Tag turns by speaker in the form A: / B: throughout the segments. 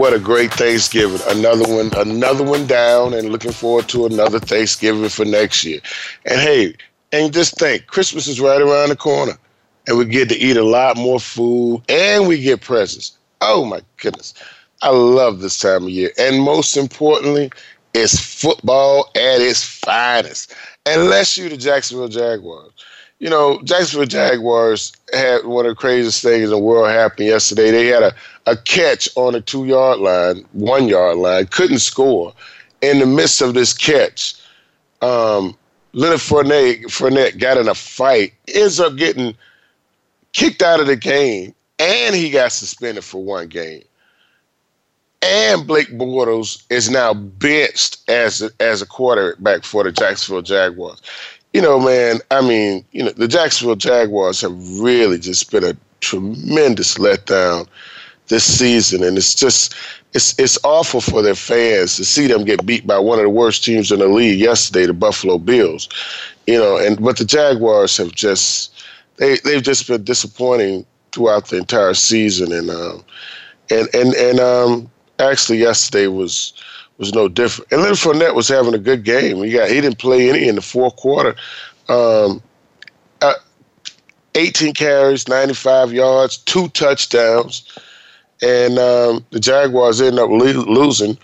A: what a great Thanksgiving. Another one, another one down, and looking forward to another Thanksgiving for next year. And hey, and just think, Christmas is right around the corner, and we get to eat a lot more food, and we get presents. Oh my goodness, I love this time of year, and most importantly, it's football at its finest. Unless you're the Jacksonville Jaguars. You know, Jacksonville Jaguars had one of the craziest things in the world happen yesterday. They had a, a catch on a two yard line, one yard line, couldn't score. In the midst of this catch, um, Leonard Fournette, Fournette got in a fight, ends up getting kicked out of the game, and he got suspended for one game. And Blake Bortles is now benched as a, as a quarterback for the Jacksonville Jaguars. You know, man, I mean, you know, the Jacksonville Jaguars have really just been a tremendous letdown this season, and it's just it's it's awful for their fans to see them get beat by one of the worst teams in the league yesterday, the Buffalo Bills. You know, and but the Jaguars have just they they've just been disappointing throughout the entire season, and um, and and and um, actually yesterday was was no different. And Leonard Fournette was having a good game. He got he didn't play any in the fourth quarter. Um, uh, 18 carries, 95 yards, two touchdowns and um, the Jaguars end up le- losing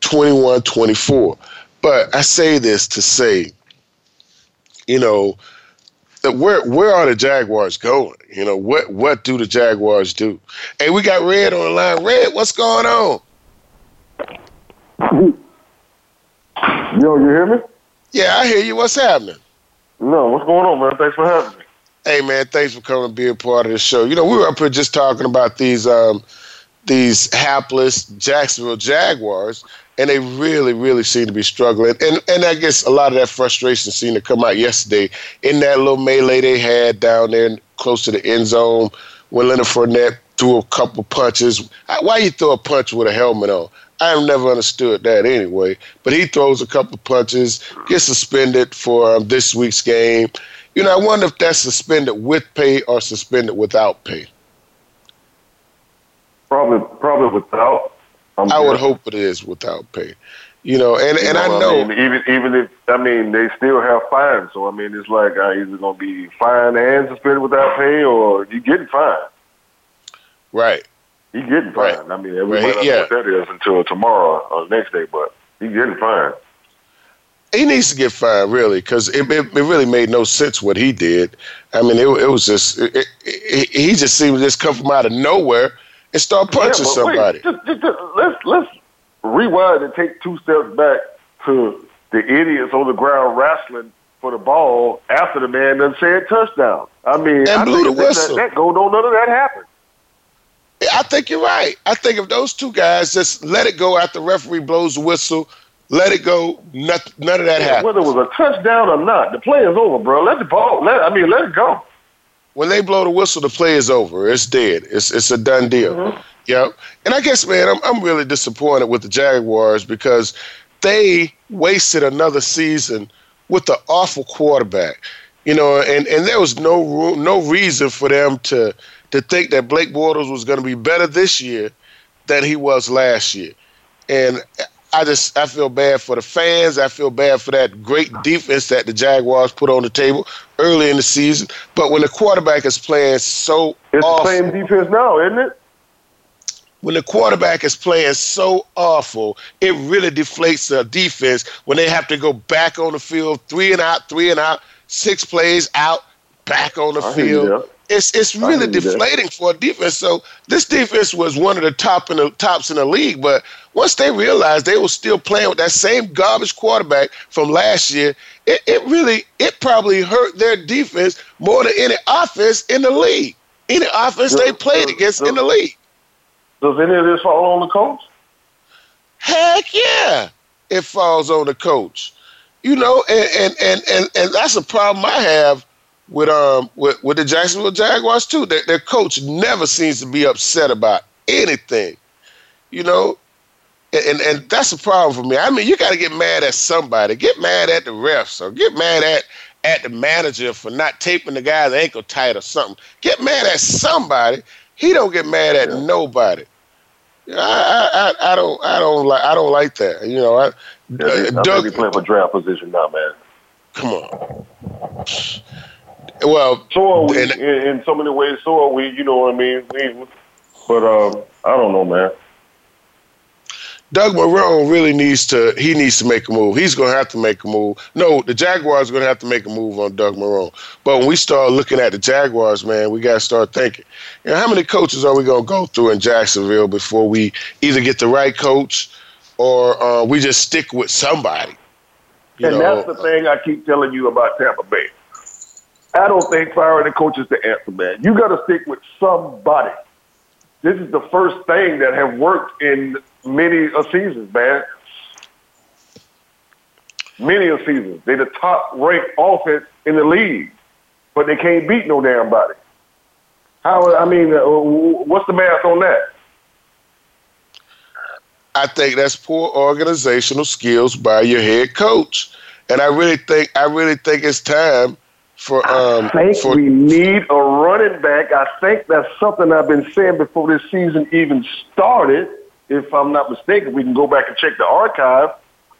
A: 21 24. But I say this to say, you know, that where where are the Jaguars going? You know, what what do the Jaguars do? Hey, we got Red on the line. Red, what's going on?
B: Yo, you hear me?
A: Yeah, I hear you. What's happening?
B: No, what's going on, man? Thanks for having me.
A: Hey man, thanks for coming to be a part of the show. You know, we were up here just talking about these um, these hapless Jacksonville Jaguars, and they really, really seem to be struggling. And and I guess a lot of that frustration seemed to come out yesterday in that little melee they had down there close to the end zone when Leonard Fournette threw a couple punches. Why you throw a punch with a helmet on? I've never understood that anyway. But he throws a couple punches, gets suspended for um, this week's game. You know, I wonder if that's suspended with pay or suspended without pay.
B: Probably, probably without.
A: I'm i would hope it is without pay. You know, and you and know, I know
B: I mean, even even if I mean they still have fines, so I mean it's like uh, either going to be fined and suspended without pay, or you getting fined.
A: Right.
B: He getting fined. Right. I mean, everybody
A: right. yeah.
B: what that is until tomorrow or the next day, but he getting fined
A: he needs to get fined really because it, it, it, really made no sense what he did. I mean, it, it was just it, he just seemed to just come from out of nowhere and start punching yeah, somebody.
B: Wait, just, just, just, let's let's rewind and take two steps back to the idiots on the ground wrestling for the ball after the man done said touchdown. I mean,
A: and
B: I
A: blew
B: think
A: the whistle.
B: That, that go, no, none of that happened.
A: I think you're right. I think if those two guys just let it go after the referee blows the whistle let it go. None, none of that happened.
B: Whether it was a touchdown or not, the play is over, bro. Let the ball. Let I mean, let it go.
A: When they blow the whistle, the play is over. It's dead. It's it's a done deal. Mm-hmm. Yep. And I guess, man, I'm I'm really disappointed with the Jaguars because they wasted another season with the awful quarterback. You know, and, and there was no room, no reason for them to to think that Blake Bortles was going to be better this year than he was last year. And I just I feel bad for the fans. I feel bad for that great defense that the Jaguars put on the table early in the season. But when the quarterback is playing so
B: it's
A: awful,
B: the same defense now, isn't it?
A: When the quarterback is playing so awful, it really deflates the defense when they have to go back on the field, three and out, three and out, six plays out, back on the
B: I
A: field it's it's really deflating for a defense. So this defense was one of the top in the tops in the league, but once they realized they were still playing with that same garbage quarterback from last year, it, it really it probably hurt their defense more than any offense in the league. Any offense does, they played does, against
B: does,
A: in the league.
B: Does any of this fall on the coach?
A: Heck yeah, it falls on the coach. You know, and and and and, and that's a problem I have with um with, with the Jacksonville Jaguars too. Their, their coach never seems to be upset about anything. You know, and and that's a problem for me. I mean, you got to get mad at somebody. Get mad at the refs or get mad at at the manager for not taping the guy's ankle tight or something. Get mad at somebody. He don't get mad at yeah. nobody. I, I I don't I don't like I don't like that. You know, I,
B: yeah, uh, Doug, playing for draft position now, man.
A: Come on. Well,
B: so are we and, in, in, so many ways. So are we. You know what I mean? We, but um, I don't know, man.
A: Doug Marrone really needs to he needs to make a move. He's going to have to make a move. No, the Jaguars are going to have to make a move on Doug Marrone. But when we start looking at the Jaguars, man, we got to start thinking. You know, how many coaches are we going to go through in Jacksonville before we either get the right coach or uh, we just stick with somebody?
B: And know? that's the thing I keep telling you about Tampa Bay. I don't think firing the coach is the answer, man. You got to stick with somebody. This is the first thing that have worked in many a seasons, man. Many a seasons. They're the top ranked offense in the league, but they can't beat no damn body. How? I mean, uh, what's the math on that?
A: I think that's poor organizational skills by your head coach, and I really think I really think it's time for. Um,
B: I think
A: for,
B: we need a running back. I think that's something I've been saying before this season even started if I'm not mistaken, we can go back and check the archive.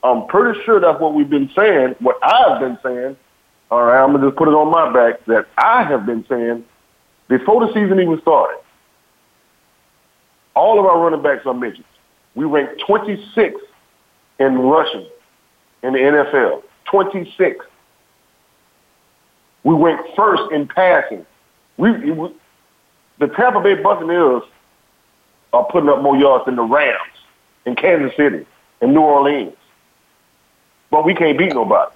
B: I'm pretty sure that's what we've been saying, what I've been saying. All right, I'm going to just put it on my back that I have been saying before the season even started. All of our running backs are midgets. We ranked 26th in rushing in the NFL. 26. We went first in passing. We, we the Tampa Bay Buccaneers are putting up more yards than the Rams in Kansas City and New Orleans. But we can't beat nobody.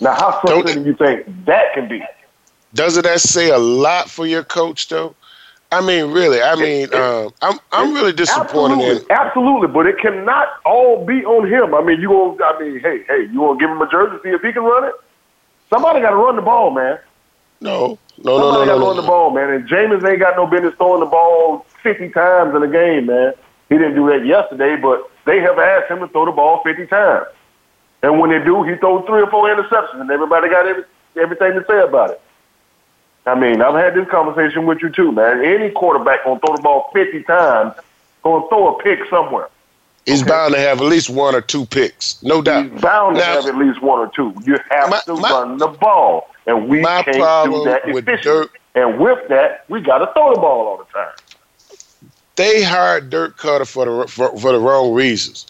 B: Now, how frustrating do you think that can be?
A: Doesn't that say a lot for your coach, though? I mean, really. I mean, it, uh, I'm I'm really disappointed.
B: Absolutely, in, absolutely, but it cannot all be on him. I mean, you gonna, I mean, hey, hey, you want to give him a jersey see if he can run it? Somebody got to run the ball, man.
A: No, no,
B: no,
A: no, no,
B: no, run the ball, man. And Jameis ain't got no business throwing the ball 50 times in a game, man. He didn't do that yesterday, but they have asked him to throw the ball 50 times. And when they do, he throws three or four interceptions, and everybody got every, everything to say about it. I mean, I've had this conversation with you too, man. Any quarterback gonna throw the ball 50 times, gonna throw a pick somewhere.
A: He's okay. bound to have at least one or two picks, no doubt.
B: He's bound now, to have at least one or two. You have my, to my, run the ball, and we can't do that efficiently. And with that, we got to throw the ball all the time.
A: They hired Dirk Koetter for the for, for the wrong reasons.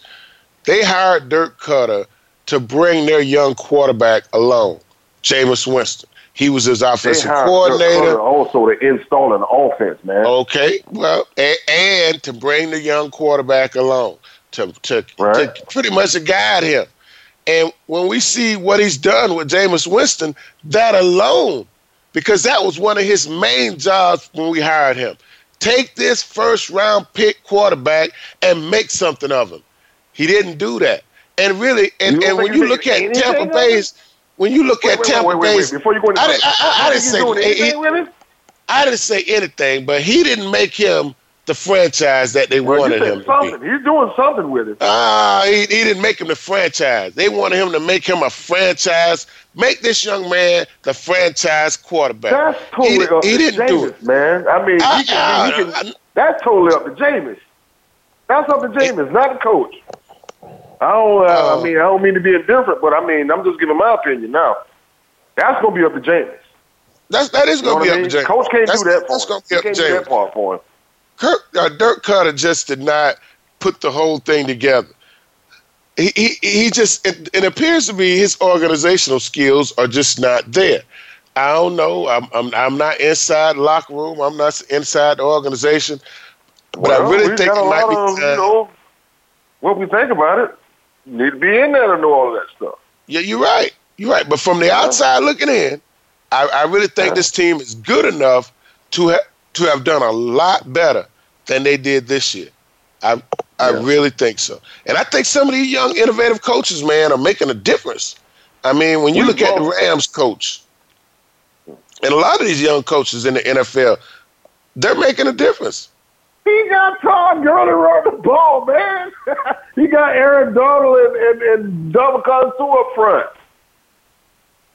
A: They hired Dirk Koetter to bring their young quarterback along, Jameis Winston. He was his offensive coordinator.
B: also to install an offense, man.
A: Okay, well, and, and to bring the young quarterback along to to, right. to pretty much to guide him. And when we see what he's done with Jameis Winston, that alone, because that was one of his main jobs when we hired him. Take this first round pick quarterback and make something of him. He didn't do that. And really, and, and when you look at Tampa Bay's, when you look wait, at Tampa Bay's,
B: before you go into
A: I, I, I, I didn't say anything, I didn't say anything, but he didn't make him the franchise that they well, wanted him
B: something.
A: to
B: be. He's doing something with it.
A: Ah, uh, he, he didn't make him the franchise. They wanted him to make him a franchise. Make this young man the franchise quarterback.
B: That's totally he, up he to didn't Jameis, do it. man. I mean, I, he can, he can, I, that's totally up to Jameis. That's up to Jameis, not the coach. I don't. Uh, I mean, I don't mean to be indifferent, but I mean, I'm just giving my opinion now. That's gonna be up to Jameis.
A: That's that is gonna you know be up to Jameis.
B: Coach can't
A: that's,
B: do that. For
A: that's
B: him.
A: gonna be up
B: to
A: Jameis. Do
B: that part for him.
A: Kirk, uh, Dirk Koetter just did not put the whole thing together. He, he, he just, it, it appears to me his organizational skills are just not there. I don't know. I'm, I'm, I'm not inside locker room. I'm not inside the organization. But well, I really think it might be
B: time. You know, what we think about it, need to be in there to know all of that stuff.
A: Yeah, you're right. You're right. But from the outside looking in, I, I really think this team is good enough to ha- to have done a lot better than they did this year. I I yeah. really think so. And I think some of these young innovative coaches, man, are making a difference. I mean, when you we look at the Rams coach, and a lot of these young coaches in the NFL, they're making a difference.
B: He got Todd Gurley running the ball, man. he got Aaron Donald and, and, and Ndamukong Suh up front.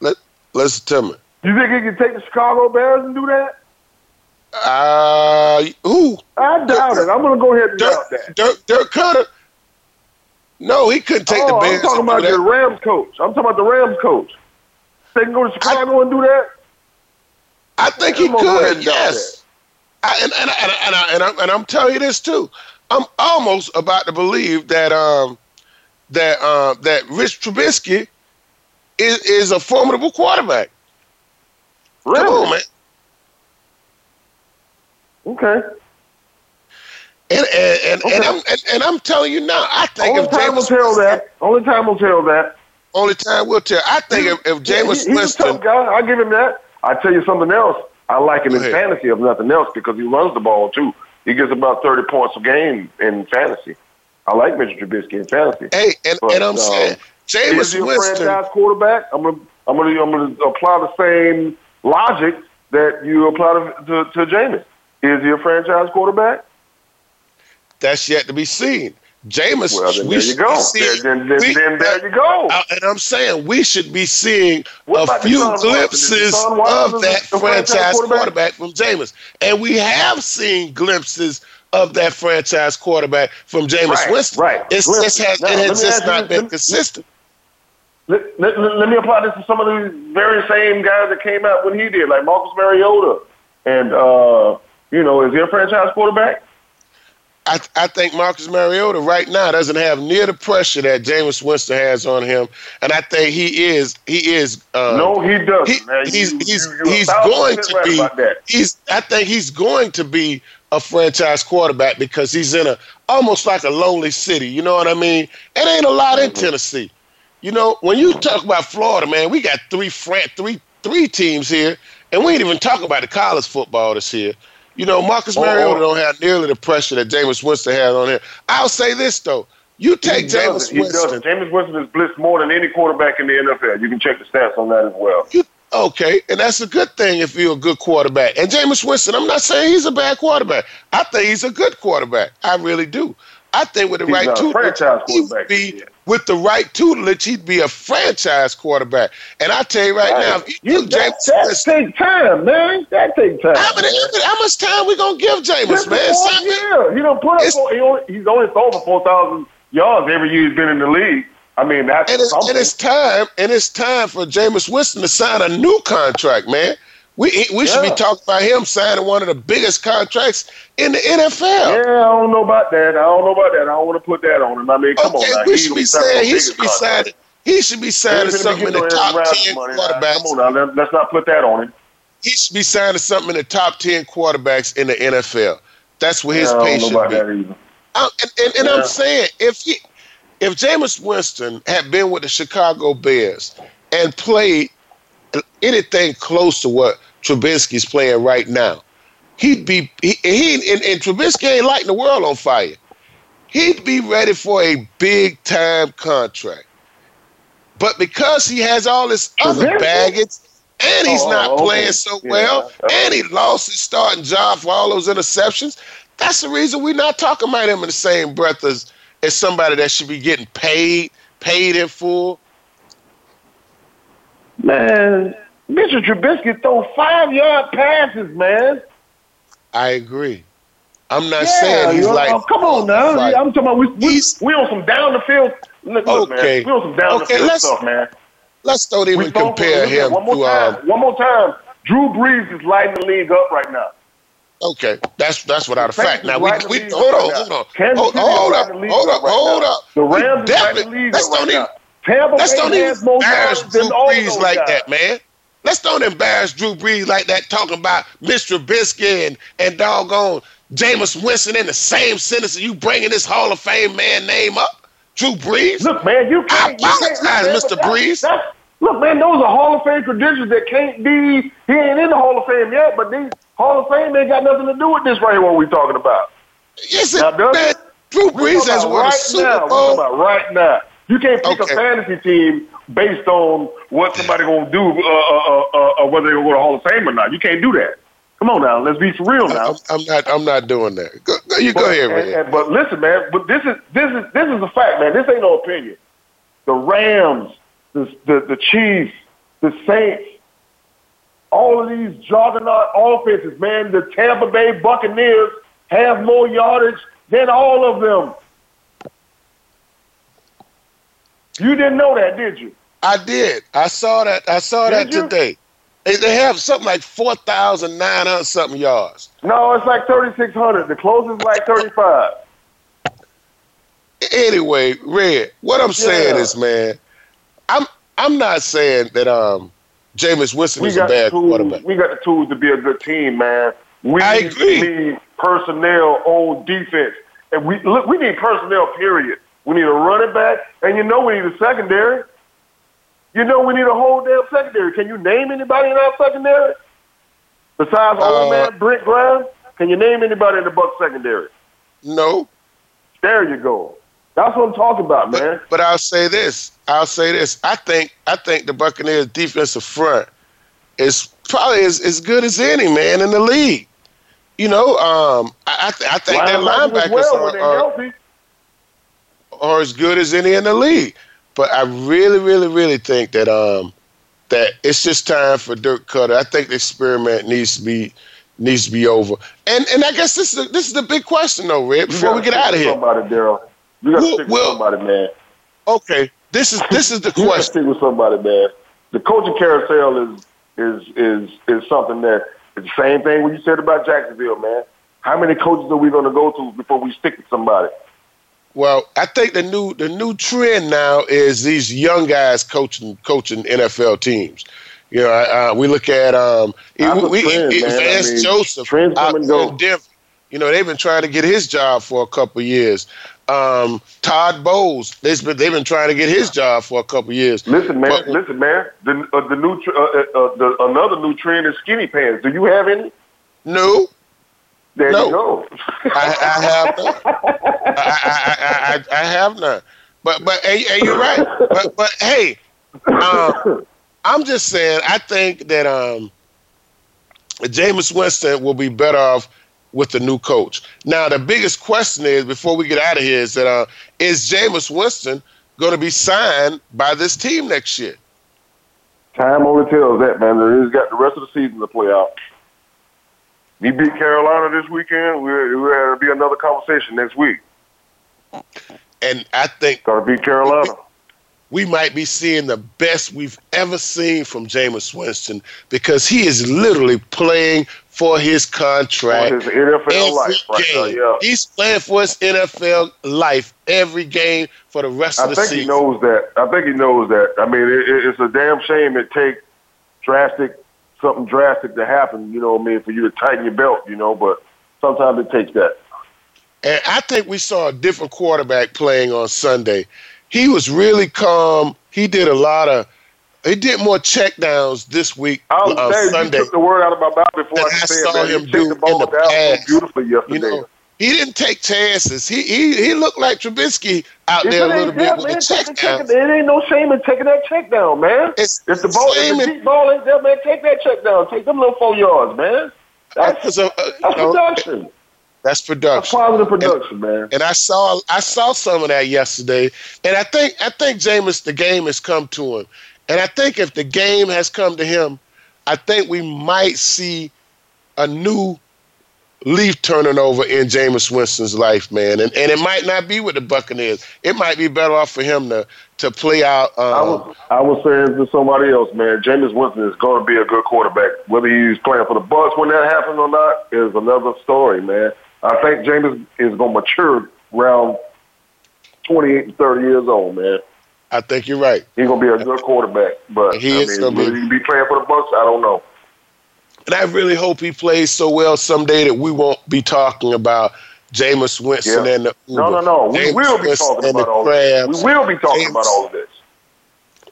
A: Let, let's tell me.
B: You think he can take the Chicago Bears and do that?
A: Uh, who?
B: I doubt Dirk, it. I'm going to go ahead and Dirk, doubt that.
A: Dirk, Dirk Koetter. No, he couldn't take
B: oh,
A: the Bears.
B: I'm talking about the Rams coach. I'm talking about the Rams coach. They can go to Chicago I, and do that.
A: I think he could. Yes. I, and, and, and, and, I, and, I, and I'm telling you this too. I'm almost about to believe that um that um that Mitch Trubisky is is a formidable quarterback.
B: Really?
A: Come on, man.
B: Okay.
A: And and and, okay. and, I'm and, and, I'm telling you now, I think
B: only
A: if
B: time
A: James
B: will tell that. Only time will tell that.
A: Only time will tell. I think he, if, if James
B: he, he's
A: Winston,
B: a tough guy. I give him that. I tell you something else. I like him in fantasy if nothing else because he runs the ball too. He gets about thirty points a game in fantasy. I like Mr. Trubisky in fantasy.
A: Hey, and, but, and I'm uh, saying
B: Jameis
A: Winston,
B: franchise quarterback? I'm gonna I'm gonna I'm gonna apply the same logic that you apply to to, to Jameis. Is he a franchise quarterback?
A: That's yet to be seen. Jameis,
B: well, then there you go. Seeing, then, then, we, then, there you go.
A: Uh, and I'm saying we should be seeing what a few glimpses of that franchise quarterback? quarterback from Jameis. And we have seen glimpses of that franchise quarterback from Jameis
B: right,
A: Winston.
B: Right.
A: It's has, now, it has just not been let, consistent.
B: Let, let, let, me apply this to some of the very same guys that came out when he did, like Marcus Mariota and uh, you know, is he a franchise quarterback?
A: I, I think Marcus Mariota right now doesn't have near the pressure that Jameis Winston has on him, and I think he is he is. Uh,
B: no, he doesn't.
A: He, he's he's you, he's going to right be. He's I think he's going to be a franchise quarterback because he's in a almost like a lonely city. You know what I mean? It ain't a lot in mm-hmm. Tennessee. You know, when you talk about Florida, man, we got three fran- three three teams here, and we ain't even talk about the college football that's here. You know, Marcus oh, Mariota oh. don't have nearly the pressure that Jameis Winston has on him. I'll say this though. You take Jameis Winston.
B: Jameis Winston has blitzed more than any quarterback in the NFL. You can check the stats on that as well.
A: You, okay, and that's a good thing if you're a good quarterback. And Jameis Winston, I'm not saying he's a bad quarterback. I think he's a good quarterback. I really do. I think with the
B: he's
A: right
B: tutelage, he would
A: be with the right tutelage, he'd be a franchise quarterback. And I tell you right, right. now, if you,
B: you that, that take time, man. That take time. How, many,
A: how much time we gonna give Jameis, man?
B: Yeah, he don't put up. he only, he's only thrown for four thousand yards every year he's been in the league. I mean, that's
A: and it's,
B: and
A: it's time, and it's time for Jameis Winston to sign a new contract, man. We we should be talking about him signing one of the biggest contracts in the NFL.
B: Yeah, I don't know about that. I don't know about that. I don't want to put that on him. I mean, come
A: okay,
B: on. Now.
A: We should be saying he should be signing. He should be signing something in the top ten quarterbacks.
B: Come on now, let's not put that on him.
A: He should be signing something in the top ten quarterbacks in the NFL. That's where his yeah, pay should be. and and, and yeah. I'm saying if he, if Jameis Winston had been with the Chicago Bears and played anything close to what Trubisky's playing right now, he'd be he, he and, and Trubisky ain't lighting the world on fire. He'd be ready for a big time contract. But because he has all this other baggage and he's oh, not okay. playing so well, yeah. and he lost his starting job for all those interceptions, that's the reason we're not talking about him in the same breath as, as somebody that should be getting paid, paid in full.
B: Man, Mr. Trubisky throw five yard passes, man.
A: I agree. I'm not yeah, saying he's like. Oh,
B: come on now. Like, I'm talking about we, we, we on some down the field. Look, look okay. man. We on some down okay, the field stuff, man.
A: Let's don't even we compare him
B: one more
A: to.
B: Time, um, one more time. Drew Brees is lighting the league up right now.
A: Okay, that's that's without a fact. Now we, we hold on, hold on, hold, hold up, hold up, hold up.
B: The Rams lighting the league up right now. Tampa
A: Let's don't even
B: embarrass
A: Drew Brees like that, man. Let's don't embarrass Drew Brees like that, talking about Mr. Trubisky and, and doggone Jameis Winston in the same sentence. You bringing this Hall of Fame man name up, Drew Brees?
B: Look, man, you
A: can't. I apologize, Mr. Brees.
B: look, man, those are Hall of Fame credentials that can't be. He ain't in the Hall of Fame yet, but these Hall of Fame ain't got nothing to do with this right here. What we're talking about?
A: Yes, it, now, man, Drew Brees has won
B: right
A: a Super. Bowl.
B: We're talking about right now. You can't pick
A: Okay.
B: a fantasy team based on what somebody gonna do, uh, uh, uh, uh, whether they gonna go to Hall of Fame or not. You can't do that. Come on now, let's be for real now.
A: I'm, I'm not. I'm not doing that. Go, go, you go
B: But-
A: ahead,
B: and- and- but listen, man. But this is this is this is a fact, man. This ain't no opinion. The Rams, the the, the Chiefs, the Saints, all of these juggernaut offenses, man. The Tampa Bay Buccaneers have more yardage than all of them. You didn't know that, did you?
A: I did. I saw that. I saw
B: Did
A: that
B: you?
A: today. They, have something like four thousand nine hundred something yards.
B: No, it's like thirty six hundred. The closest is like thirty five.
A: Anyway, Red. What I'm saying is, man, I'm I'm not saying that um Jameis Winston
B: we
A: is a bad
B: tools.
A: quarterback.
B: We got the tools to be a good team, man. We
A: I agree.
B: need personnel on defense, and we look. We need personnel. Period. We need a running back, and you know we need a secondary. You know we need a whole damn secondary. Can you name anybody in our secondary besides
A: Uh,
B: old man Brent Grimes? Can you name anybody in the Buck secondary?
A: No,
B: There you go. That's what I'm talking about, man.
A: but, but I'll say this. I'll say this. I think I think the Buccaneers defensive front is probably as, as good as any man in the league. You know, um, I I, th- I think their
B: Linebackers well
A: are, are. Are as good as any in the league. But I really, really, really think that um that it's just time for Dirk Koetter. I think the experiment needs to be needs to be over. And and I guess this is the, this is the big question though, Red. Before we get out of here,
B: Somebody, Daryl. You got to
A: Well-
B: stick with
A: well-
B: somebody, man.
A: okay. This is this is the
B: You got to
A: question.
B: stick with somebody, man. The coaching carousel is is is is something that it's the same thing when you said about Jacksonville, man. How many coaches are we going to go to before we stick with somebody?
A: Well, I think the new the new trend now is these young guys coaching coaching NFL teams. You know, uh, we look at um, we,
B: trend,
A: we.
B: I
A: Vance
B: mean,
A: Joseph out in Denver. You know, they've been trying to get his job for a couple years. Um, Todd Bowles, they've been they've been trying to get his job for a couple years.
B: Listen, man.
A: But-
B: listen, man. The uh, the new tr- uh, uh, uh, the, another new trend is skinny pants. Do you have any?
A: No,
B: There
A: No.
B: you go.
A: I, I have none. I, I, I, have none. But but and, and you're right. But but hey, um, I'm just saying. I think that um, Jameis Winston will be better off with the new coach. Now the biggest question is before we get out of here is that uh, is Jameis Winston going to be signed by this team next year?
B: Time only tells that, man. He's got the rest of the season to play out. He beat Carolina this weekend. We're, we're to be another conversation next week.
A: And I think
B: Got to beat Carolina.
A: we might be seeing the best we've ever seen from Jameis Winston because he is literally playing for his contract.
B: For his NFL
A: every
B: life right now, yeah.
A: He's playing for his NFL life every game for the rest
B: I
A: of the
B: think
A: season.
B: he knows that. I think he knows that. I mean, it, it's a damn shame it takes drastic, something drastic to happen, you know what I mean, for you to tighten your belt, you know, but sometimes it takes that.
A: And I think we saw a different quarterback playing on Sunday. He was really calm. He did a lot of. He did more checkdowns this week
B: I was
A: on
B: saying, you
A: Sunday.
B: took the word out of my mouth before I
A: I saw him do
B: the ball
A: in the
B: down
A: past.
B: beautifully yesterday.
A: You know, he didn't take chances. He he, he looked like Trubisky out there a little bit with
B: man,
A: the check
B: check, it ain't no shame in taking that check down, man.
A: It's
B: If the ball, if the
A: in-
B: deep ball ain't there, man, take that check down. Take them little four yards, man. That's,
A: That's, a, uh,
B: that's
A: know,
B: production.
A: that's
B: That's
A: production.
B: positive production, man.
A: And I saw I saw some of that yesterday. And I think I think Jameis the game has come to him. And I think if the game has come to him, I think we might see a new leaf turning over in Jameis Winston's life, man. And and it might not be with the Buccaneers. It might be better off for him to to play out um,
B: I was I was saying to somebody else, man, Jameis Winston is going to be a good quarterback. Whether he's playing for the Bucks when that happens or not is another story, man. I think Jameis is going to mature around 28 and 30 years old, man.
A: I think you're right.
B: He's going to be a good quarterback. But
A: He
B: I
A: is
B: mean,
A: gonna be-
B: he be playing for the Bucks? I don't know.
A: And I really hope he plays so well someday that we won't be talking about Jameis Winston
B: Yeah.
A: and the Uber.
B: No, no, no. We
A: Jameis
B: will be
A: Winston
B: talking about all this. We will be talking
A: Jameis-
B: about all of this.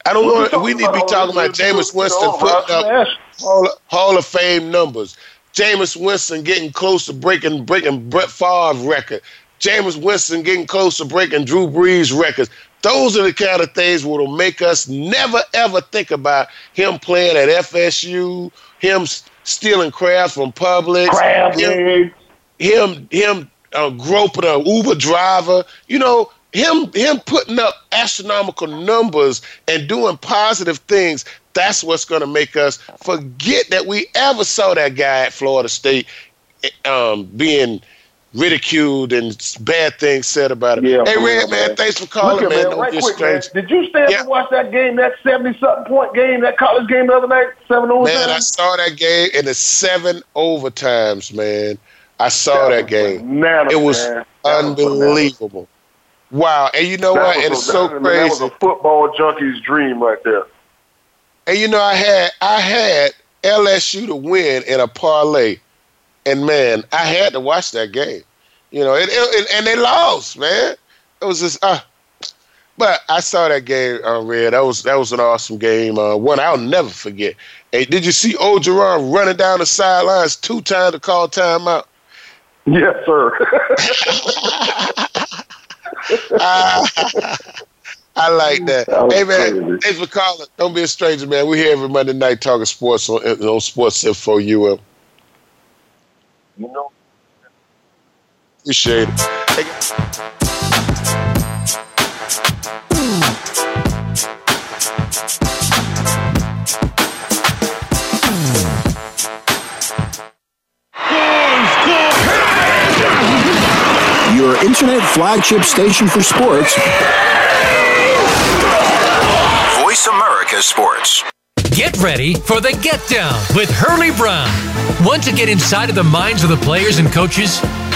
A: I don't
B: We'll
A: want. We need to be talking about Jameis Winston
B: know,
A: putting up. Hall, Hall of Fame numbers. Jameis Winston getting close to breaking breaking Brett Favre's record. Jameis Winston getting close to breaking Drew Brees records. Those are the kind of things that will make us never ever think about him playing at FSU, him stealing crabs from Publix,
B: Crab
A: him, him, him uh, groping an Uber driver. You know, him him putting up astronomical numbers and doing positive things that's what's going to make us forget that we ever saw that guy at Florida State um, being ridiculed and bad things said about it. Yeah, hey, Red man, thanks for calling, Look, man. man.
B: Right quick, man. Did you stay up yeah. and watch that game, that seventy-something point game, that college game the other night, seven overtimes?
A: Man, I saw that game in the seven overtimes, man. I saw that, that game. Bananas, it was man. unbelievable. Wow, and you know that what? it's so crazy. That was
B: a football junkie's dream right there.
A: And you know, I had I had LSU to win in a parlay, and man, I had to watch that game. You know, it, it, and they lost, man. It was just uh but I saw that game, uh, Red. That was that was an awesome game. Uh, one I'll never forget. Hey, did you see Orgeron running down the sidelines two times to call timeout?
B: Yes, sir.
A: uh, I like that. that hey man, crazy. thanks for calling. Don't be a stranger, man. We're here every Monday night talking sports on, on Sports Info UM. You know. Appreciate it. Hey.
C: Your internet flagship station for sports.
D: Voice America Sports.
E: Get ready for the Get Down with Hurley Brown. Want to get inside of the minds of the players and coaches?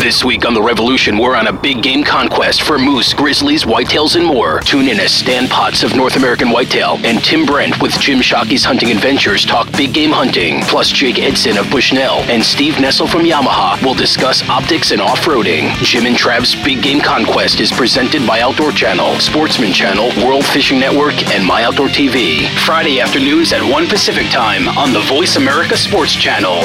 D: This week on The Revolution, we're on a big game conquest for moose, grizzlies, whitetails, and more. Tune in as Stan Potts of North American Whitetail and Tim Brent with Jim Shockey's Hunting Adventures talk big game hunting. Plus, Jake Edson of Bushnell and Steve Nessel from Yamaha will discuss optics and off-roading. Jim and Trav's Big Game Conquest is presented by Outdoor Channel, Sportsman Channel, World Fishing Network, and My Outdoor TV. Friday afternoons at 1 Pacific Time on the Voice America Sports Channel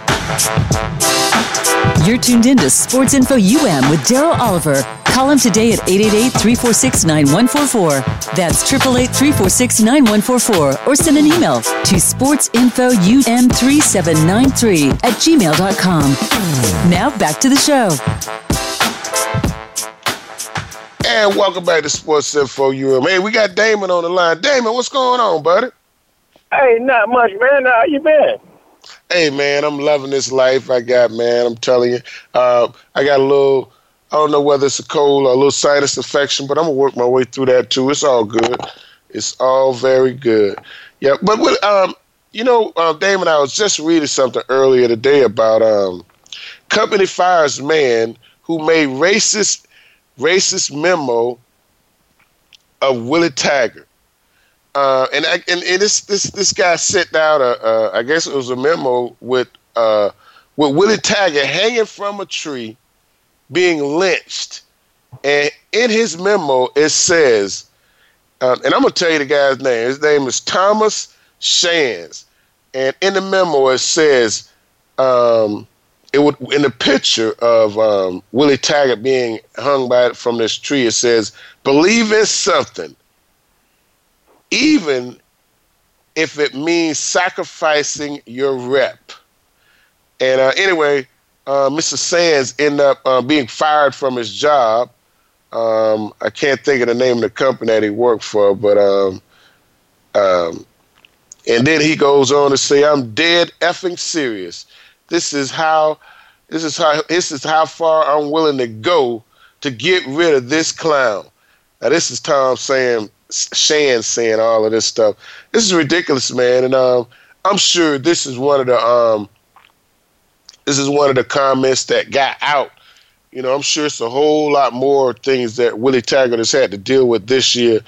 F: You're tuned in to Sports Info UM with Daryl Oliver. Call him today at 888-346-9144. That's 888-346-9144. Or send an email to sportsinfoum3793 at gmail.com. Now back to the show.
A: And welcome back to Sports Info UM. Hey, we got Damon on the line. Damon, what's going on, buddy?
G: Hey, not much, man. How you been?
A: Hey man, I'm loving this life I got, man. I'm telling you, uh, I got a little. I don't know whether it's a cold or a little sinus infection, but I'm gonna work my way through that too. It's all good. It's all very good. Yeah, but with, um, you know, uh, Damon, I was just reading something earlier today about um, company fires man who made racist racist memo of Willie Taggart. Uh, and, I, and and this this this guy sent out a I guess it was a memo with uh, with Willie Taggart hanging from a tree, being lynched, and in his memo it says, uh, and I'm gonna tell you the guy's name. His name is Thomas Shands, and in the memo it says, um, it would in the picture of um, Willie Taggart being hung by from this tree. It says, "Believe in something, even if it means sacrificing your rep." And uh, anyway, uh, Mr. Sands ended up uh, being fired from his job. Um, I can't think of the name of the company that he worked for, but um, um, and then he goes on to say, "I'm dead effing serious. This is how, this is how, this is how far I'm willing to go to get rid of this clown." Now this is Tom saying, Shan saying all of this stuff. This is ridiculous, man, and um, I'm sure this is one of the um, this is one of the comments that got out. You know, I'm sure it's a whole lot more things that Willie Taggart has had to deal with this year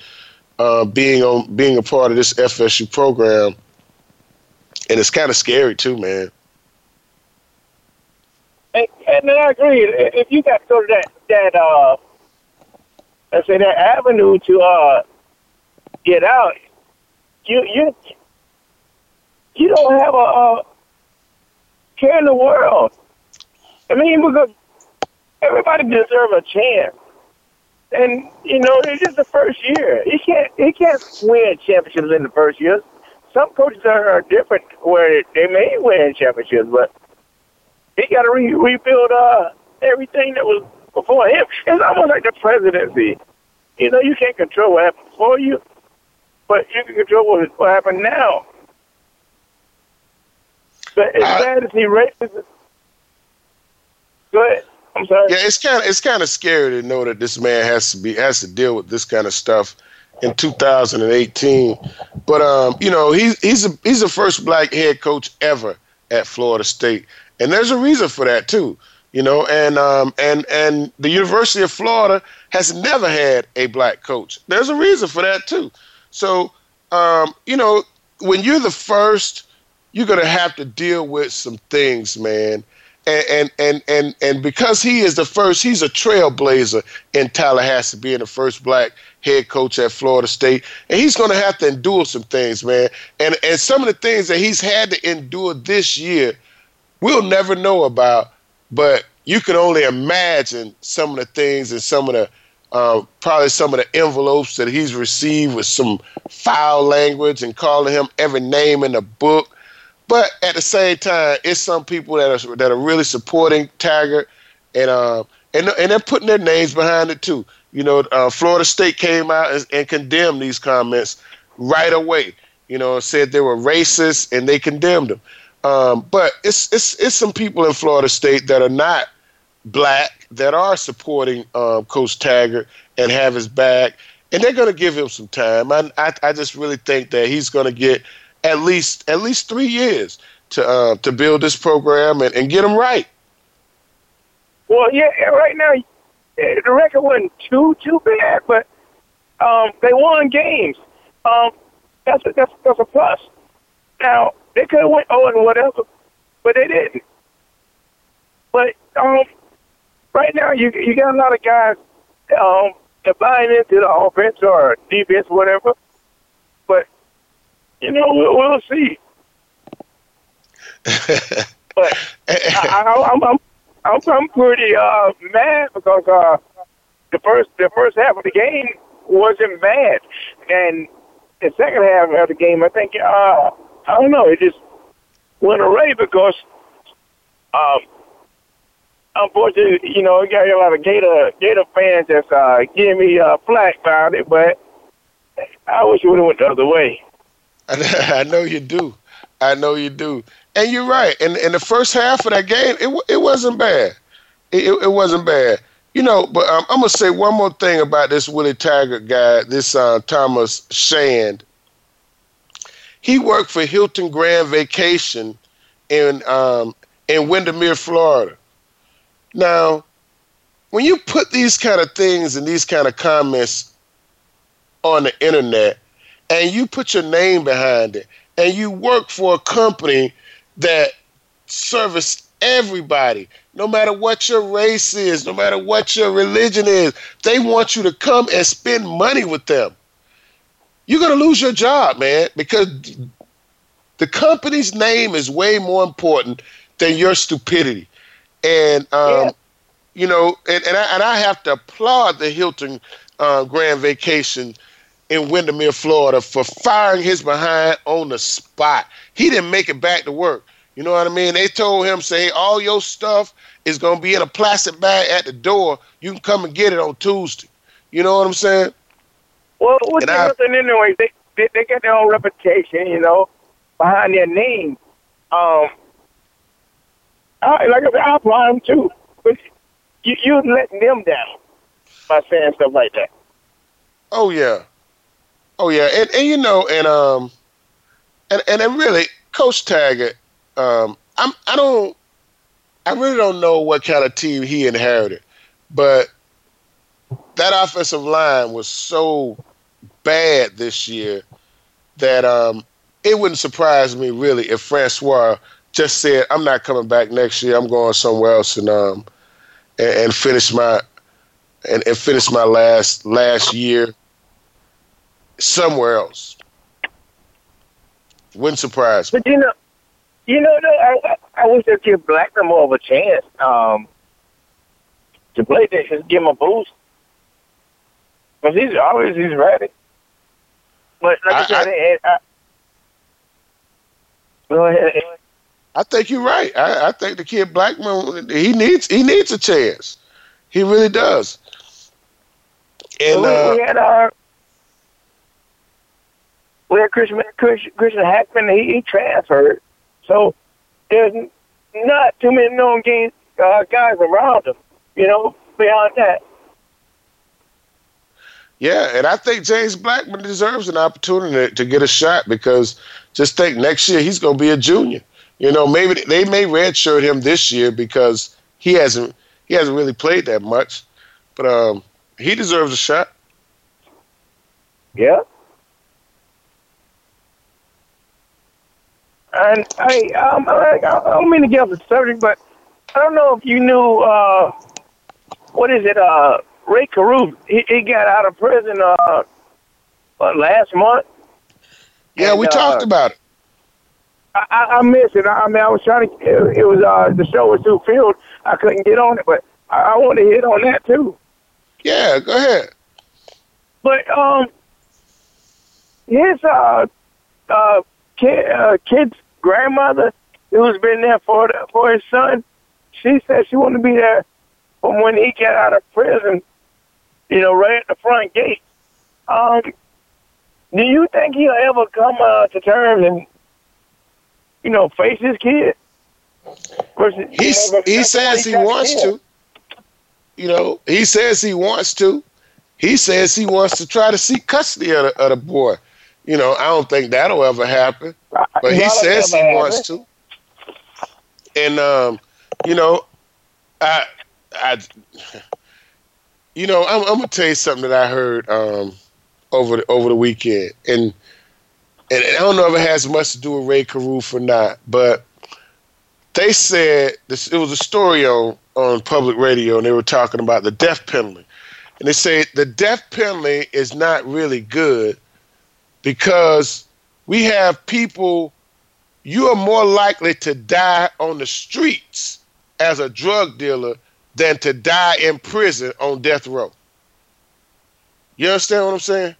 A: uh, being on being a part of this FSU program, and it's kind of scary too, man.
G: And, and I agree. If you got to go to that that uh, let's say that avenue to uh get out, you you you don't have a, a care in the world. I mean, because everybody deserves a chance. And you know, it's just the first year. He can't he can't win championships in the first year. Some coaches are, are different where they may win championships, but he got to re- rebuild uh, everything that was before him. It's almost like the presidency. You know, you can't control what happened before you, but you can control what, what happened now. But it's uh, sad to see racism. Go ahead. I'm sorry.
A: Yeah, it's kind of it's kind of scary to know that this man has to be has to deal with this kind of stuff in 2018. But um, you know, he's he's a, he's the first black head coach ever at Florida State, and there's a reason for that too. You know, and um, and and the University of Florida has never had a black coach. There's a reason for that too. So, um, you know, when you're the first, you're gonna have to deal with some things, man. And, and and and and because he is the first, he's a trailblazer in Tallahassee, being the first black head coach at Florida State, and he's going to have to endure some things, man. And and some of the things that he's had to endure this year, we'll never know about, but you can only imagine some of the things and some of the uh, probably some of the envelopes that he's received with some foul language and calling him every name in the book but at the same time, it's some people that are that are really supporting Tiger, and uh, and and they're putting their names behind it too. You know, uh, Florida State came out and, and, condemned these comments right away. You know, said they were racist and they condemned them. Um, but it's it's it's some people in Florida State that are not black that are supporting um, Coach Taggart and have his back, and they're going to give him some time. I, I I just really think that he's going to get at least at least three years to uh, to build this program and, and get them right.
G: Well, yeah, right now the record wasn't too too bad, but um, they won games. Um, that's a, that's that's a plus. Now they could have went oh and whatever, but they didn't. But um, right now you you got a lot of guys um, buying into the offense or defense, whatever. But you know, we'll, we'll see. but I, am I'm, I'm, I'm pretty uh, mad because uh, the first the first half of the game wasn't bad, and the second half of the game, I think, uh, I don't know, it just went away because, um, unfortunately, you know, you got a lot of Gator Gator fans that's uh, giving me uh, flack about it, but I wish it would have went the other way.
A: I know you do. I know you do. And you're right. And in the first half of that game, it it wasn't bad. It, it, it wasn't bad. You know, but um, I'm gonna say one more thing about this Willie Taggart guy, this uh, Thomas Shand. He worked for Hilton Grand Vacation in um, in Windermere, Florida. Now, when you put these kind of things and these kind of comments on the internet, and you put your name behind it and you work for a company that service everybody no matter what your race is no matter what your religion is they want you to come and spend money with them. You're going to lose your job man because the company's name is way more important than your stupidity And um,
G: Yeah.
A: you know, and and I, and I have to applaud the Hilton uh, Grand Vacation in Windermere, Florida, for firing his behind on the spot. He didn't make it back to work. You know what I mean? They told him, say, all your stuff is gonna be in a plastic bag at the door. You can come and get it on Tuesday. You know what I'm saying?
G: Well, what's the Hilton anyway? They, they they got their own reputation, you know, behind their name. Um, I, like I said, I them too, but you you letting them down by saying stuff like that.
A: Oh yeah, oh yeah, and and you know, and um, and and then really, Coach Taggart, um, I'm I don't, I really don't know what kind of team he inherited, but that offensive line was so bad this year that um, it wouldn't surprise me really if Francois just said, "I'm not coming back next year. I'm going somewhere else and um, and, and finish my." And, and finish my last last year somewhere else. Wouldn't surprise me.
G: But you know, you know, though, I, I wish they'd give Blackman more of a chance um, to play this and give him a boost. Because he's always he's ready. But like I,
A: I-
G: said, it, I, go ahead.
A: I think you're right. I, I think the kid Blackman he needs he needs a chance. He really does. And
G: we,
A: uh,
G: we had our we had Christian Christian, Christian Hackman. He, he transferred, so there's not too many known game uh, guys around him. You know, beyond that.
A: yeah, and I think James Blackman deserves an opportunity to get a shot because just think next year he's going to be a junior. You know, maybe they may redshirt him this year because he hasn't he hasn't really played that much, but um, he deserves a shot.
G: Yeah. And I, um, I, I don't mean to get off the subject, but I don't know if you knew, uh, what is it, uh, Rae Carruth, he, he got out of prison, uh, what, last month.
A: Yeah,
G: And,
A: we
G: uh,
A: talked about it.
G: I, I, missed it. I, I mean, I was trying to, it, it was, uh, the show was too filled. I couldn't get on it, but I, I want to hit on that too.
A: Yeah, go ahead.
G: But um, his uh uh kid uh, kid's grandmother, who's been there for the, for his son, she said she wanted to be there from when he got out of prison. You know, right at the front gate. Um, do you think he'll ever come uh, to terms and you know face his kid? Versus, you
A: He's,
G: know,
A: he says he wants to. You know, he says he wants to. He says he wants to try to seek custody of the, of the boy. You know, I don't think that'll ever happen, but he says he
G: happen.
A: wants to. And um, you know, I, I, you know, I'm, I'm gonna tell you something that I heard um over the over the weekend, and and I don't know if it has much to do with Rae Carruth or not, but they said this it was a story on on public radio and they were talking about the death penalty. And they say the death penalty is not really good because we have people you are more likely to die on the streets as a drug dealer than to die in prison on death row. You understand what i'm saying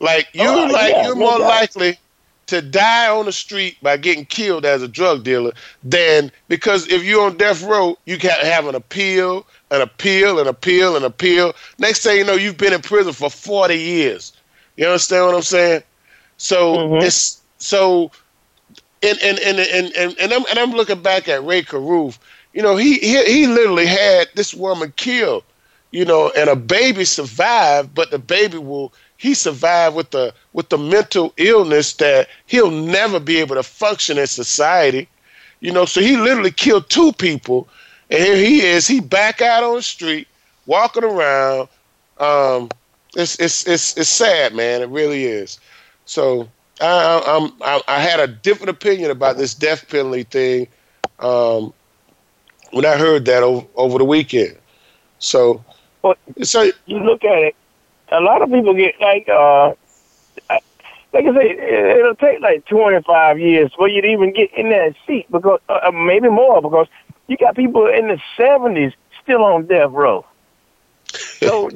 A: like you're
G: Oh,
A: like
G: yeah,
A: you're more
G: doubt.
A: likely to die on the street by getting killed as a drug dealer than because if you're on death row, you can't have an appeal, an appeal, an appeal, an appeal. Next thing you know, you've been in prison for 40 years. You understand what I'm saying? So
G: Mhm.
A: it's so and and and and and, and I'm and I'm looking back at Rae Carruth. You know, he he he literally had this woman killed. You know, and a baby survived, but the baby will he survived with the with the mental illness that he'll never be able to function in society. You know, so he literally killed two people, and here he is. He back out on the street, walking around. Um, it's it's it's it's sad, man. It really is. So I, I'm I, I had a different opinion about this death penalty thing um, when I heard that over, over the weekend. So, so
G: you look at it, a lot of people get like, uh, like I say, it- it'll take like 25 years for you to even get in that seat because, uh, uh, maybe more because you got people in the seventies still on death row. So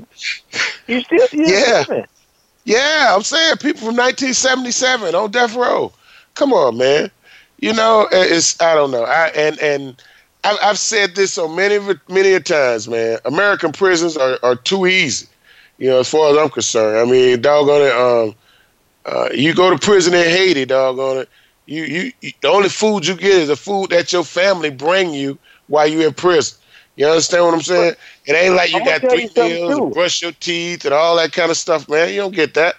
G: you still
A: Yeah.
G: living.
A: Yeah, I'm saying people from 1977 on death row. Come on, man. You know, it's I don't know. I and and I've, I've said this so many many a times, man. American prisons are, are too easy. You know, as far as I'm concerned. I mean, doggone it. Um, uh, you go to prison in Haiti, doggone it. You, you you the only food you get is the food that your family bring you while you in prison. You understand what I'm saying? It ain't like you
G: I'm
A: got three meals, and brush your teeth, and all that kind of stuff, man. You don't get that.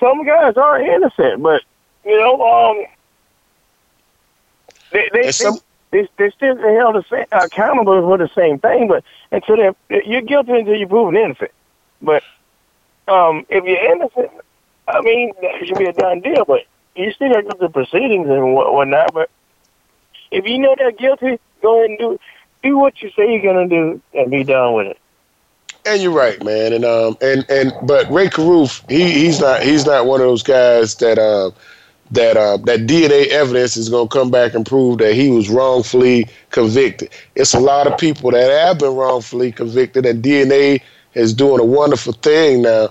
G: Some guys are innocent, but you know, um, they they
A: some-
G: they, they, they still held the same, accountable for the same thing. But until they you're guilty until you're proven innocent. But um, if you're innocent, I mean, that should be a done deal. But you still got to go through proceedings and what whatnot. But if you know they're guilty, go ahead and do do what you say you're gonna do and be done with it.
A: And you're right, man. And um and and but Rae Carruth, he he's not he's not one of those guys that um that uh, that DNA evidence is going to come back and prove that he was wrongfully convicted. It's a lot of people that have been wrongfully convicted, and DNA is doing a wonderful thing now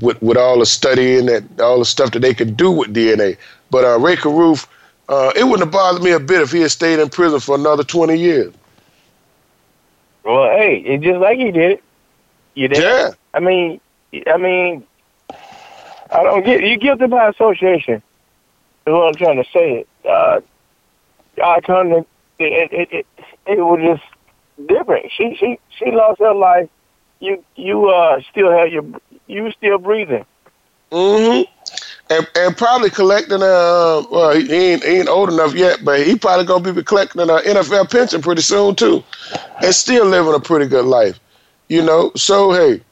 A: with with all the studying that all the stuff that they could do with DNA. But uh, Rae Carruth, uh, it wouldn't have bothered me a bit if he had stayed in prison for another 20 years.
G: Well, hey, it's just like he did it. You did.
A: Yeah.
G: I mean, I mean, I don't get you guilty by association. What I'm trying to say. Uh, I kind of it it, it it was just different. She she she lost her life. You you uh still have your you still breathing.
A: hmm And, and probably collecting a uh, well, he ain't, he ain't old enough yet, but he probably gonna be collecting an NFL pension pretty soon too, and still living a pretty good life, you know. So hey,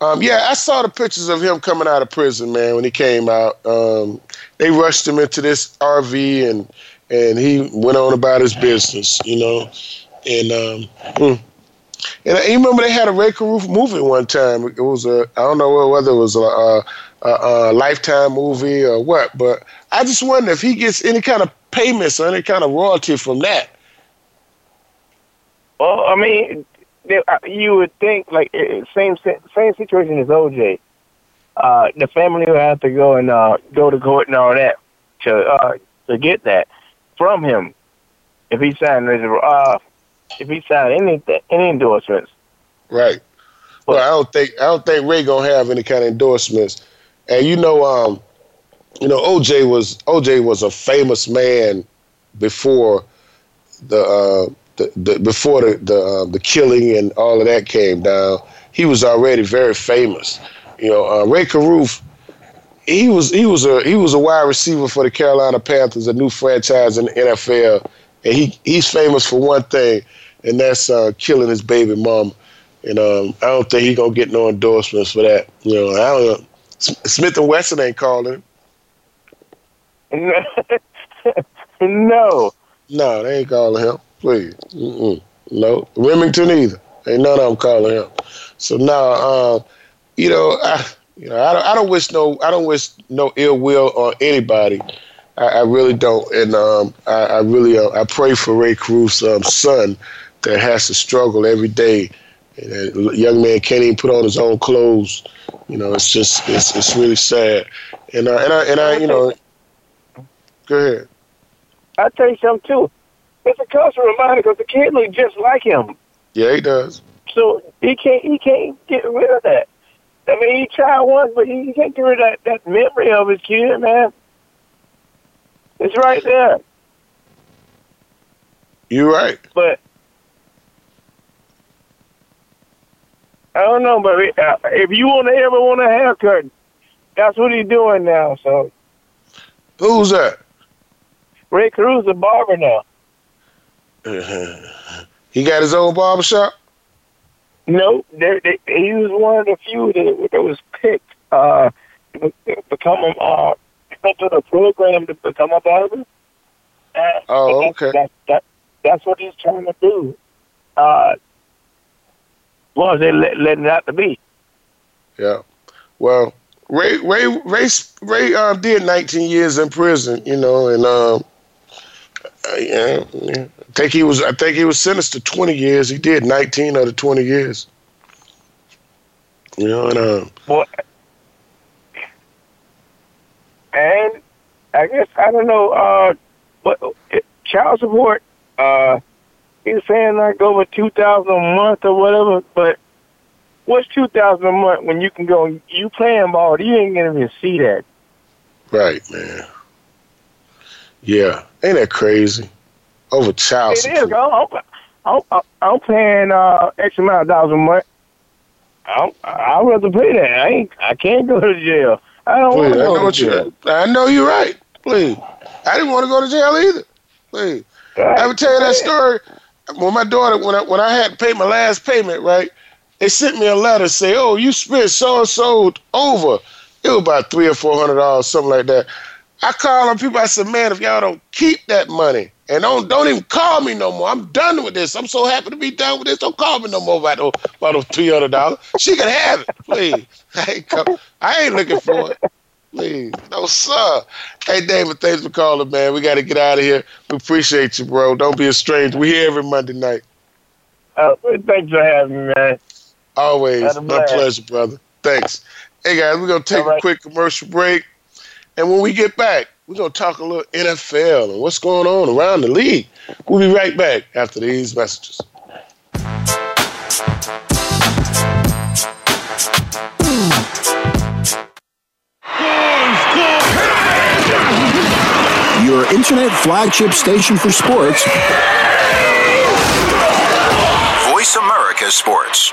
A: um, yeah, I saw the pictures of him coming out of prison, man. When he came out, um, they rushed him into this RV, and and he went on about his business, you know. And um, hmm. and I remember they had a Rae Carruth movie one time. It was a I don't know whether it was a, a, a, a Lifetime movie or what, but I just wonder if he gets any kind of payments or any kind of royalty from that.
G: Well, I mean, uh, you would think like same same situation as OJ. Uh, the family would have to go and uh, go to court and all that to uh, to get that from him if he signed uh, if he signed any any endorsements.
A: Right. Well, I don't think I don't think Ray gonna have any kind of endorsements. And you know, um, you know, OJ was OJ was a famous man before the uh, the, the before the the, uh, the killing and all of that came down. He was already very famous. You know, uh, Rae Carruth. He was he was a he was a wide receiver for the Carolina Panthers, a new franchise in the NFL, and he he's famous for one thing, and that's uh, killing his baby mom. And um, I don't think he gonna get no endorsements for that. You know, I don't know. Smith and Wesson ain't calling him.
G: no,
A: No, they ain't calling him. Please, Mm-mm. no. Remington either. Ain't none of them calling him. So now, uh, you know, I, you know, I don't, I don't wish no, I don't wish no ill will on anybody. I, I really don't, and um, I, I really, uh, I pray for Ray Cruz's um, son that has to struggle every day. And young man can't even put on his own clothes. You know, it's just, it's, it's really sad. And uh, and I, and I, you know, go ahead.
G: I tell you something too. It's a constant reminder because the kid look just like him,
A: Yeah, he does.
G: so he can't he can't get rid of that. I mean, he tried once, but he can't get rid of that, that memory of his kid, man. It's right there.
A: You're right.
G: But I don't know, but uh, if you want to ever want a haircut, that's what he's doing now. So
A: Who's that?
G: Ray Cruz a barber now.
A: He got his own barbershop?
G: No, they, they, he was one of the few that, that was picked uh, to become a uh, into the program to become a barber. Uh,
A: Oh,
G: but
A: okay.
G: That, that, that, that's what he's trying to do. Uh, well, they let, letting it out to be.
A: Yeah. Well, Ray Ray Ray Ray uh, did 19 years in prison, you know, and um, Uh, yeah, yeah. I think he was. I think he was sentenced to 20 years. He did 19 out of 20 years. You know, and uh,
G: Well, and I guess I don't know. Uh, what child support? Uh, he's saying like over two thousand a month or whatever. But what's two thousand a month when you can go? You playing ball? You ain't gonna even see that.
A: right, man. Yeah, ain't that crazy? Over child
G: It is.
A: support.
G: I'm, I'm, I'm paying uh, X amount of dollars a month. I'm, I'd rather pay that. I ain't. I can't go to jail. I don't want to go to jail.
A: you. I know you're right. Please, I didn't want to go to jail either. Please, I would tell you that story. When my daughter, when I when I had to pay my last payment, right? They sent me a letter say, "Oh, you spent so and so over." It was about three or four hundred dollars, something like that. I call on people. I said, "Man, if y'all don't keep that money and don't don't even call me no more, I'm done with this. I'm so happy to be done with this. Don't call me no more about those about those three hundred dollars. She can have it, please. I ain't come, I ain't looking for it." Please. No, sir. Hey, David, thanks for calling, man. We got to get out of here. We appreciate you, bro. Don't be a stranger. We're here every Monday night.
G: Uh, thanks for having me, man.
A: Always. My pleasure, brother. Thanks. Hey, guys, we're going to take
G: right.
A: a quick commercial break. And when we get back, we're going to talk a little NFL and what's going on around the league. We'll be right back after these messages.
C: Your internet flagship station for sports.
H: Voice America Sports.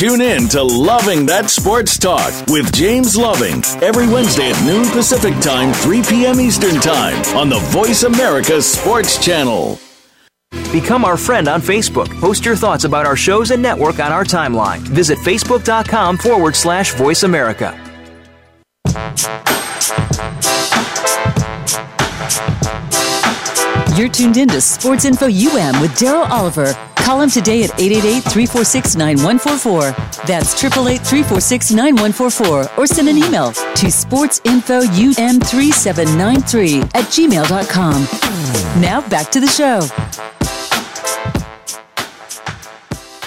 I: Tune in to Loving That Sports Talk with James Loving every Wednesday at noon Pacific Time, 3 p.m. Eastern Time on the Voice America Sports Channel.
J: Become our friend on Facebook. Post your thoughts about our shows and network on our timeline. Visit facebook.com forward slash voice America.
F: You're tuned in to Sports Info UM with Daryl Oliver. Call him today at 888-346-9144. That's 888-346-9144. Or send an email to sportsinfoum3793 at gmail.com. Now back to the show.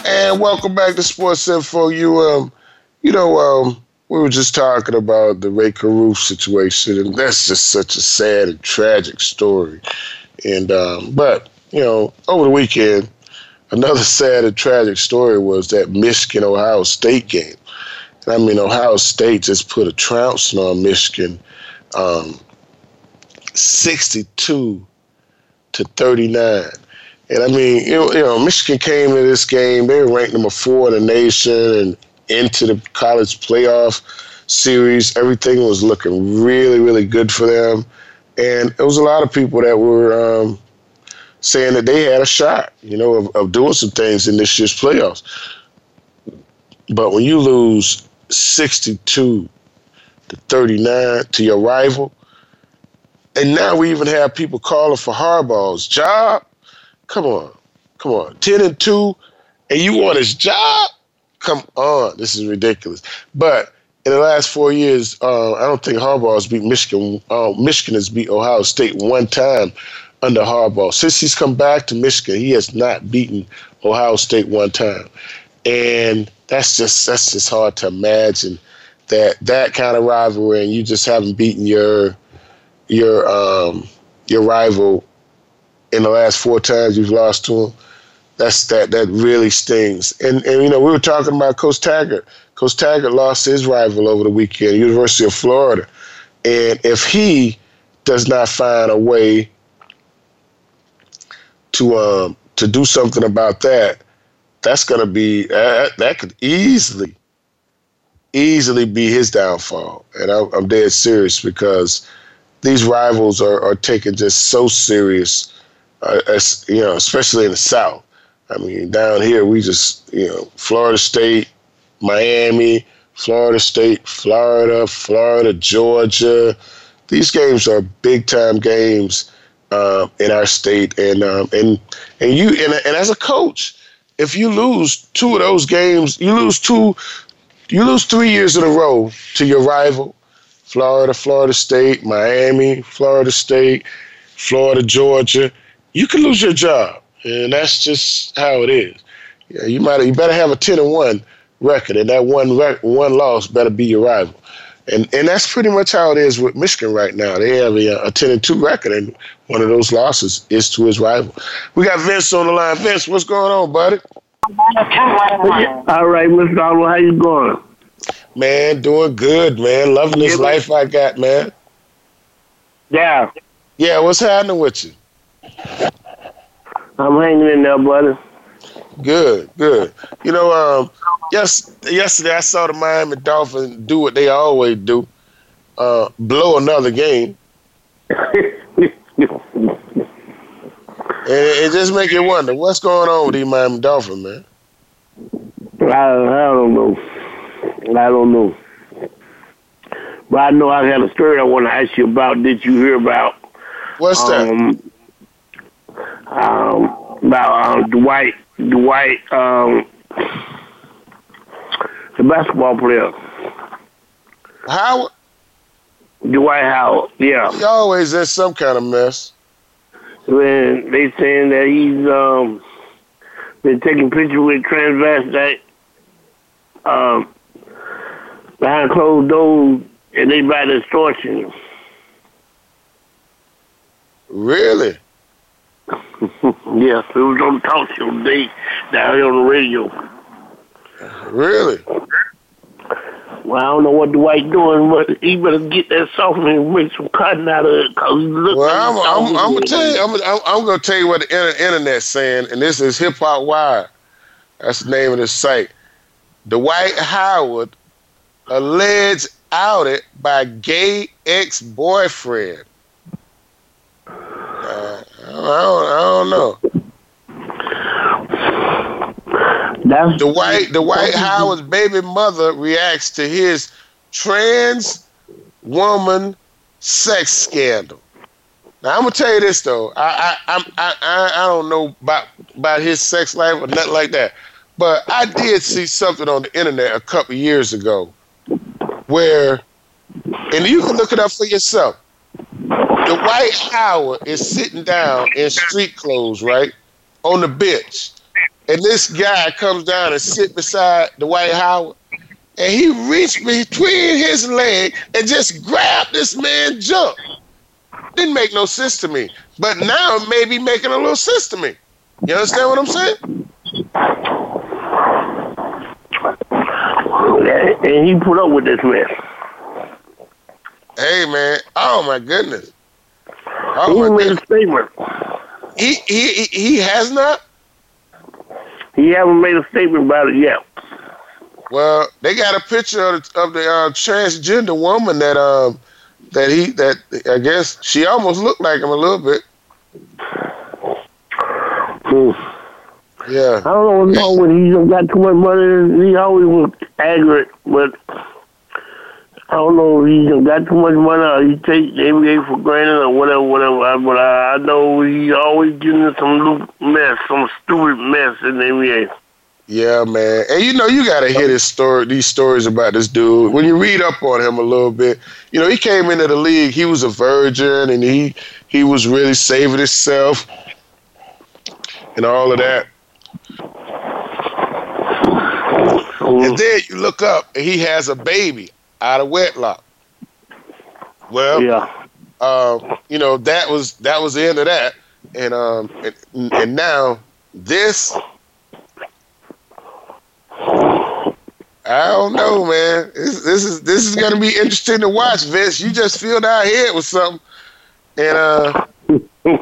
A: And welcome back to Sports Info. You, um, you know, um, we were just talking about the Rae Carruth situation, and that's just such a sad and tragic story. And um, but you know, over the weekend, another sad and tragic story was that Michigan Ohio State game. And I mean, Ohio State just put a trouncing on Michigan, um, sixty-two to thirty-nine. And I mean, you know, you know, Michigan came to this game. They were ranked number four in the nation and into the college playoff series. Everything was looking really, really good for them. And it was a lot of people that were um, saying that they had a shot, you know, of, of doing some things in this year's playoffs. But when you lose 62 to 39 to your rival, and now we even have people calling for Harbaugh's job. Come on, come on, ten and two, and you want his job? Come on, this is ridiculous. But in the last four years, uh, I don't think Harbaugh has beat Michigan. Uh, Michigan has beat Ohio State one time under Harbaugh. Since he's come back to Michigan, he has not beaten Ohio State one time, and that's just that's just hard to imagine that that kind of rivalry, and you just haven't beaten your your um, your rival in the last four times you've lost to him. That's that that really stings. And and you know we were talking about Coach Taggart. Coach Taggart lost his rival over the weekend, University of Florida, and if he does not find a way to um, to do something about that, that's going to be uh, that could easily easily be his downfall. And I, I'm dead serious because these rivals are, are taken just so serious, uh, as you know, especially in the South. I mean, down here we just you know, Florida State, Miami, Florida State, Florida, Florida, Georgia. These games are big time games uh, in our state, and um, and and you and, and as a coach, if you lose two of those games, you lose two, you lose three years in a row to your rival, Florida, Florida State, Miami, Florida State, Florida, Georgia. You can lose your job, and that's just how it is. Yeah, you might you better have a ten and one record, and that one rec- one loss better be your rival. And and that's pretty much how it is with Michigan right now. They have a, a ten and two record, and one of those losses is to his rival. We got Vince on the line. Vince, what's going on, buddy?
K: All right, Mr. Donald, how you going?
A: Man, doing good, man. Loving this life I got, man.
K: Yeah.
A: Yeah, what's happening with you?
K: I'm hanging in there, buddy.
A: Good, good. You know, um, yes, yesterday I saw the Miami Dolphins do what they always do, uh, blow another game. And it, just make you wonder what's going on with these Miami Dolphins, man.
K: I, I don't know. I don't know. But I know I had a story I want to ask you about. Did you hear about?
A: What's
K: um, that? Um, about um, Dwight, Dwight, um, the basketball player.
A: Howard?
K: Dwight Howard, yeah.
A: He always in some kind of mess.
K: When they saying that he's um been taking pictures with transvestite um behind closed doors and they by extortion.
A: Really?
K: yes, it was on talk show today down here on the radio.
A: Really?
K: Well, I don't know what Dwight doing, but he better get that softener and make some cotton out of it. Cause look
A: Well, I'm, I'm, I'm gonna tell you. I'm, I'm, I'm gonna tell you what the inter- internet's saying, and this is Hip Hop Wire. That's the name of the site. Dwight Howard alleged outed by gay ex-boyfriend. I, don't, I don't know.
K: That's
A: the white Dwight Howard's baby mother reacts to his trans woman sex scandal. Now I'm gonna tell you this though. I I I I I don't know about about his sex life or nothing like that, but I did see something on the internet a couple years ago where, and you can look it up for yourself. Dwight Howard is sitting down in street clothes, right, on the bench, and this guy comes down and sit beside Dwight Howard, and he reached between his leg and just grabbed this man's junk. Didn't make no sense to me, but now it may be making a little sense to me. You understand what I'm saying?
K: And he put up with this mess.
A: Hey man, oh my goodness. Oh
K: he made a statement.
A: He, he he has not.
K: He haven't made a statement about it yet.
A: Well, they got a picture of the, of the uh, transgender woman that um that he that I guess she almost looked like him a little bit.
K: Hmm.
A: Yeah.
K: I don't know when he got too much money. He always was angry, but
G: I don't know if he got too much money or he take NBA for granted or whatever, whatever. But I, I know he's always getting in some little mess, some stupid mess in the NBA.
A: Yeah, man. And you know, you gotta hear this story, these stories about this dude. When you read up on him a little bit, you know, he came into the league, he was a virgin and he he was really saving himself and all of that. And then you look up and he has a baby out of wedlock. Well,
G: yeah.
A: Um, you know, that was that was the end of that. And um and, and now this I don't know, man. This, this is this is gonna be interesting to watch, Vince. You just filled our head with something, and uh,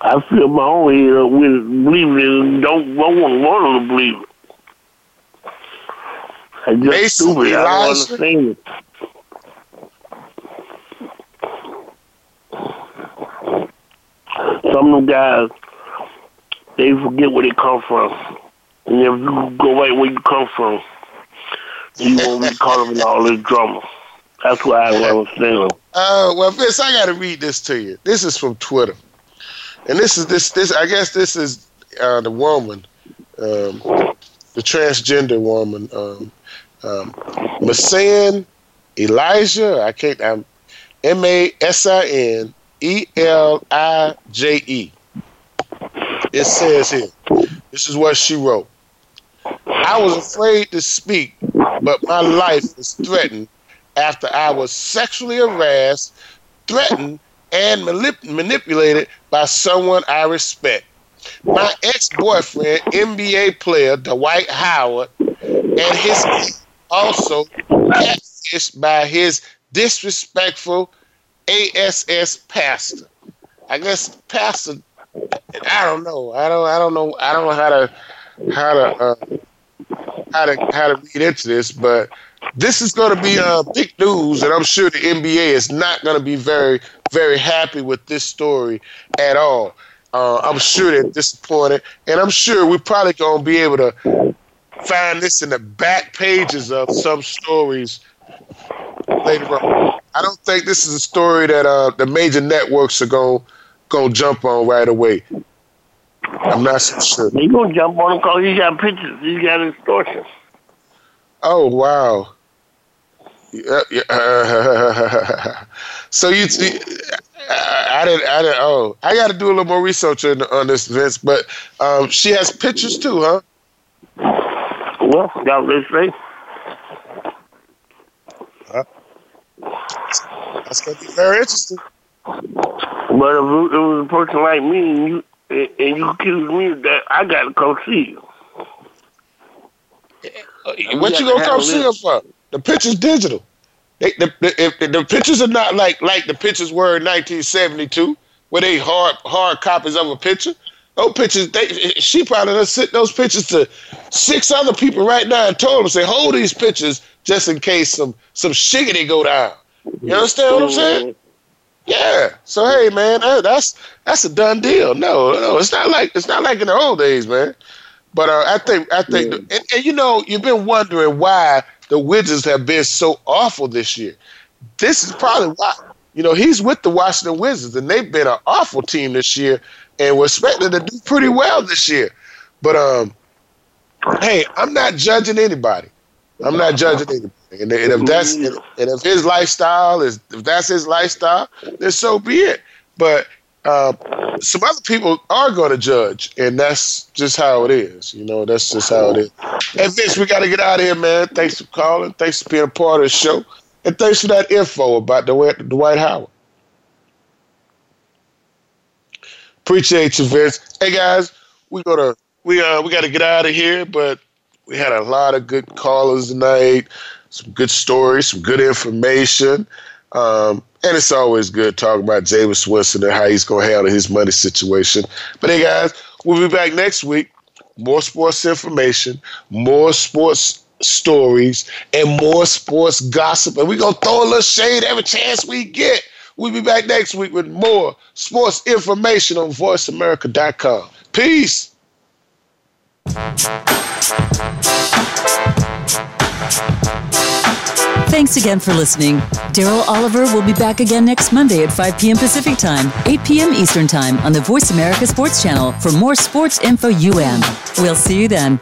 G: I feel my own head up with believing it. Don't don't want want to believe it. I just
A: Mason
G: stupid. I don't
A: Elijah.
G: understand it. Some of them guys, they forget where they come from. And if you go right where you come from, you won't be caught up in all this drama. That's what I don't understand.
A: uh, well, Vince, I got to read this to you. This is from Twitter, and this is this this. I guess this is uh, the woman, um, the transgender woman, um, um, Masin Elije. I can't. I'm M A S I N E L I J E. It says here. This is what she wrote. I was afraid to speak, but my life was threatened after I was sexually harassed, threatened, and manip- manipulated by someone I respect. My ex boyfriend, NBA player Dwight Howard, and his also by his disrespectful ASS pastor. I guess pastor. I don't know. I don't. I don't know. I don't know how to how to uh, how to how to read into this, but this is going to be uh, big news, and I'm sure the NBA is not going to be very very happy with this story at all. Uh, I'm sure they're disappointed, and I'm sure we're probably going to be able to find this in the back pages of some stories later on. I don't think this is a story that uh, the major networks are going going to jump on right away. I'm not so sure.
G: They gonna jump on because he got pictures. He got extortion.
A: Oh wow. So you, I, I didn't, I didn't. Oh, I got to do a little more research on, on this, Vince. But um, she has pictures too, huh?
G: Well, got let's say.
A: Huh? That's gonna be very interesting.
G: But if it was a person like me and you and you accuse me of that, I gotta come see you.
A: Eh, eh, what you gonna come see her for? The picture's digital. They, the, the, the, the pictures are not like like the pictures were in 1972, where they hard hard copies of a picture. Those pictures, they, she probably done sent those pictures to six other people right now and told them, say, hold these pictures just in case some some shiggity go down. You understand what I'm saying? Yeah. So hey, man, that, that's that's a done deal. No, no, it's not like it's not like in the old days, man. But uh, I think I think, and, and you know, you've been wondering why the Wizards have been so awful this year. This is probably why. You know, he's with the Washington Wizards, and they've been an awful team this year, and we're expecting to do pretty well this year. But um, hey, I'm not judging anybody. I'm not judging anybody. And, if that's and, if his lifestyle is if that's his lifestyle, then so be it. But uh, some other people are going to judge, and that's just how it is. You know, that's just how it is. And Vince, we got to get out of here, man. Thanks for calling. Thanks for being a part of the show, and thanks for that info about Dwight, Dwight Howard. Appreciate you, Vince. Hey guys, we gotta we uh we got to get out of here, but we had a lot of good callers tonight. Some good stories, some good information. Um, and it's always good talking about Jameis Winston and how he's going to handle his money situation. But hey, guys, we'll be back next week. More sports information, more sports stories, and more sports gossip. And we're going to throw a little shade every chance we get. We'll be back next week with more sports information on voiceamerica.com. Peace.
F: Thanks again for listening. Daryl Oliver will be back again next Monday at 5 p.m. Pacific Time, 8 p.m. Eastern Time on the Voice America Sports Channel for more sports info UM. We'll see you then.